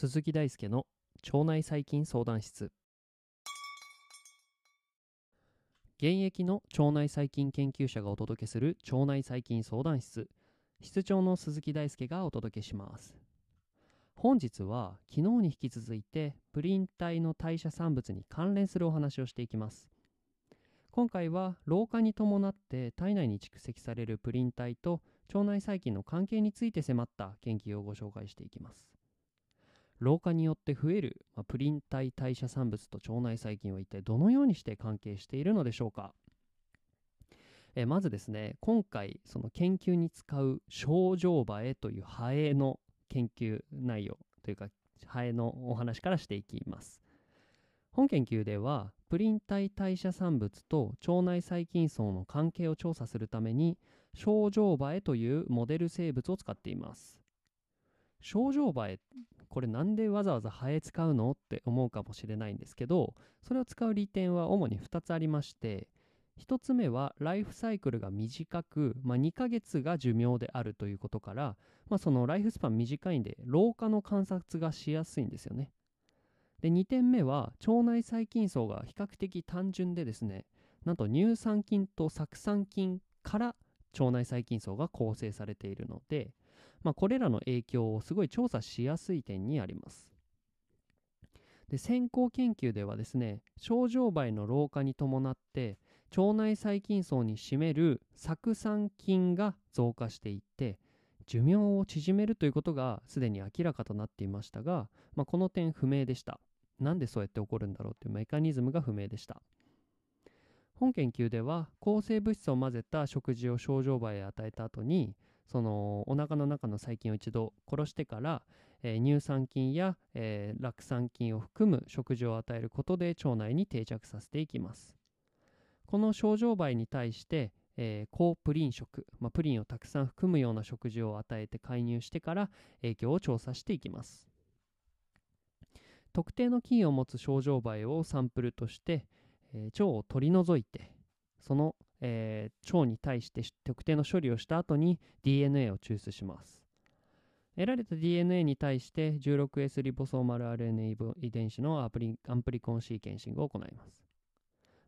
鈴木大輔の腸内細菌相談室。現役の腸内細菌研究者がお届けする腸内細菌相談室。室長の鈴木大輔がお届けします。本日は昨日に引き続いてプリン体の代謝産物に関連するお話をしていきます。今回は老化に伴って体内に蓄積されるプリン体と腸内細菌の関係について迫った研究をご紹介していきます。老化によって増える、ま、プリン体代謝産物と腸内細菌は一体どのようにして関係しているのでしょうか。えまずですね今回その研究に使う症状映えというハエの研究内容というかハエのお話からしていきます。本研究ではプリン体代謝産物と腸内細菌層の関係を調査するために症状映えというモデル生物を使っています。症状映えこれなんでわざわざハエ使うの？って思うかもしれないんですけどそれを使う利点は主に2つありまして1つ目はライフサイクルが短く、まあ、2ヶ月が寿命であるということから、まあ、そのライフスパン短いんで老化の観察がしやすいんですよねで2点目は腸内細菌層が比較的単純でですねなんと乳酸菌と酢酸菌から腸内細菌層が構成されているのでまあ、これらの影響をすごい調査しやすい点にあります。で先行研究ではですね症状映の老化に伴って腸内細菌層に占める酢酸菌が増加していって寿命を縮めるということがすでに明らかとなっていましたが、まあ、この点不明でした。なんでそうやって起こるんだろうというメカニズムが不明でした。本研究では抗生物質を混ぜた食事を症状映へ与えた後にそのお腹の中の細菌を一度殺してから、えー、乳酸菌や、えー、酪酸菌を含む食事を与えることで腸内に定着させていきます。この症状媒に対して、えー、高プリン食、まあ、プリンをたくさん含むような食事を与えて介入してから影響を調査していきます特定の菌を持つ症状媒をサンプルとして、え腸を取り除いてそのえー、腸に対して特定の処理をした後に DNA を抽出します。得られた DNA に対して 16S リボソーマル RNA 遺伝子のアプリアンプリコンシーケンシングを行います。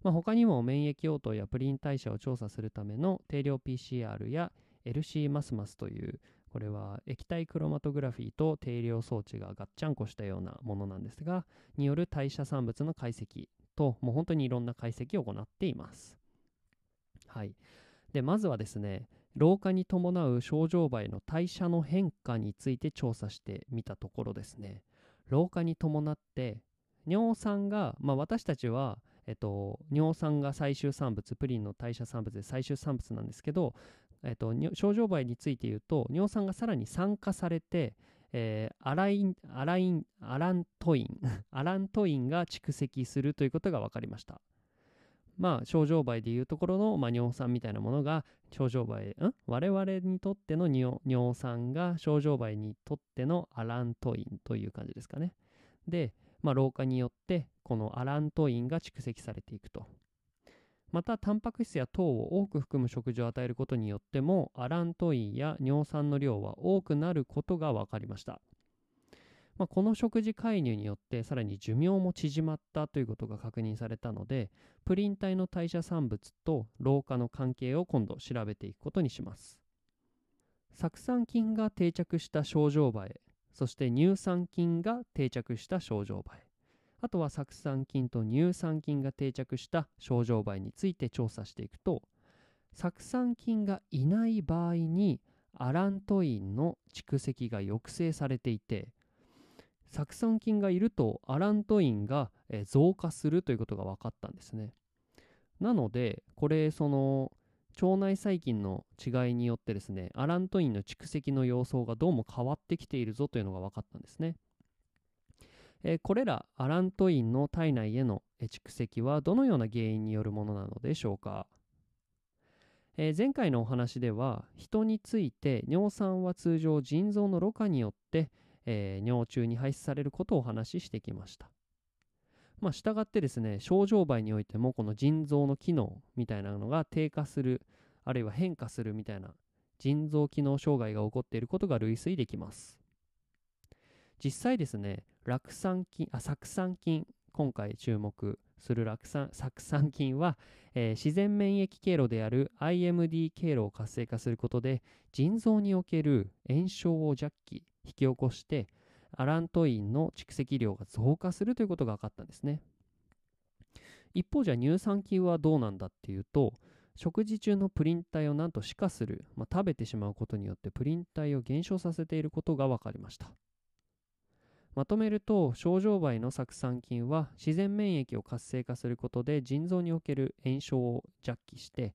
まあ、他にも免疫応答やプリン代謝を調査するための定量 PCR や LC マスマスというこれは液体クロマトグラフィーと定量装置がガッチャンコしたようなものなんですがによる代謝産物の解析ともう本当にいろんな解析を行っています。はい。で、まずはですね、老化に伴う症状映の代謝の変化について調査してみたところですね、老化に伴って尿酸が、まあ、私たちは、えっと、尿酸が最終産物、プリンの代謝産物で最終産物なんですけど、えっと、症状映について言うと、尿酸がさらに酸化されて、えー、アライン、アライン、アラントイン、アラントインが蓄積するということが分かりました。まあ、症状媒でいうところの、まあ、尿酸みたいなものが症状媒、ん？我々にとっての尿酸が症状媒にとってのアラントインという感じですかね。で、まあ、老化によってこのアラントインが蓄積されていくと。また、タンパク質や糖を多く含む食事を与えることによっても、アラントインや尿酸の量は多くなることが分かりました。まあ、この食事介入によってさらに寿命も縮まったということが確認されたのでプリン体の代謝産物と老化の関係を今度調べていくことにします酢酸菌が定着した症状映えそして乳酸菌が定着した症状映えあとは酢酸菌と乳酸菌が定着した症状映えについて調査していくと酢酸菌がいない場合にアラントインの蓄積が抑制されていて酢酸菌がいるとアラントインが増加するということが分かったんですね。なのでこれその腸内細菌の違いによってですねアラントインの蓄積の様相がどうも変わってきているぞというのが分かったんですねえこれらアラントインの体内への蓄積はどのような原因によるものなのでしょうか、えー、前回のお話では人について尿酸は通常腎臓のろ過によってえー、尿中に排出されることをお話ししてきました。まあ、従ってですね、症状媒においてもこの腎臓の機能みたいなのが低下する、あるいは変化するみたいな腎臓機能障害が起こっていることが類推できます。実際ですね、酪酸菌、あ、酢酸菌、今回注目する酪酸酢酸菌は、えー、自然免疫経路である IMD 経路を活性化することで腎臓における炎症を弱気引き起こしてアラントインの蓄積量が増加するということが分かったんですね。一方じゃ乳酸菌はどうなんだっていうと食事中のプリン体をなんと死化する、まあ、食べてしまうことによってプリン体を減少させていることが分かりました。まとめると症状媒の酢酸菌は自然免疫を活性化することで腎臓における炎症を弱気して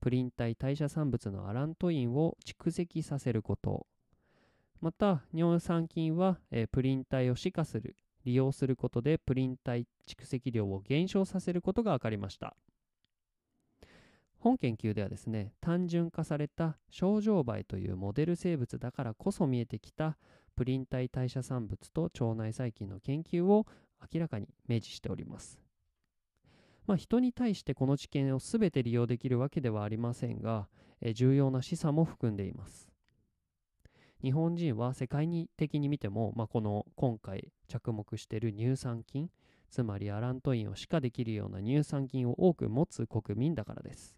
プリン体代謝産物のアラントインを蓄積させること。また尿酸菌は、えー、プリン体を死化する利用することでプリン体蓄積量を減少させることが分かりました。本研究ではですね単純化された症状媒というモデル生物だからこそ見えてきたプリン体代謝産物と腸内細菌の研究を明らかに明示しております。まあ、人に対してこの知見を全て利用できるわけではありませんが、え重要な示唆も含んでいます。日本人は世界的に見ても、まあ、この今回着目している乳酸菌つまりアラントインを歯科できるような乳酸菌を多く持つ国民だからです。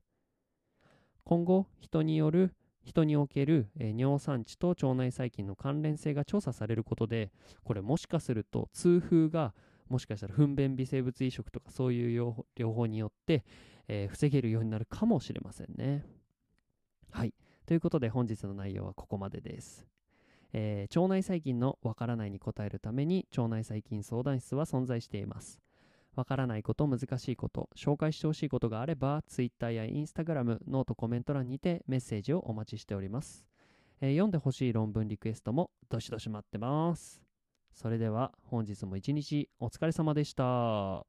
今後人による人における、えー、尿酸値と腸内細菌の関連性が調査されることでこれもしかすると痛風がもしかしたら糞便微生物移植とかそういう療法によって、えー、防げるようになるかもしれませんね。はい。ということで本日の内容はここまでです。えー、腸内細菌のわからないに答えるために腸内細菌相談室は存在しています。わからないこと、難しいこと、紹介してほしいことがあれば、Twitter や Instagram、ノートコメント欄にてメッセージをお待ちしております。えー、読んでほしい論文リクエストもどしどし待ってます。それでは本日も一日お疲れ様でした。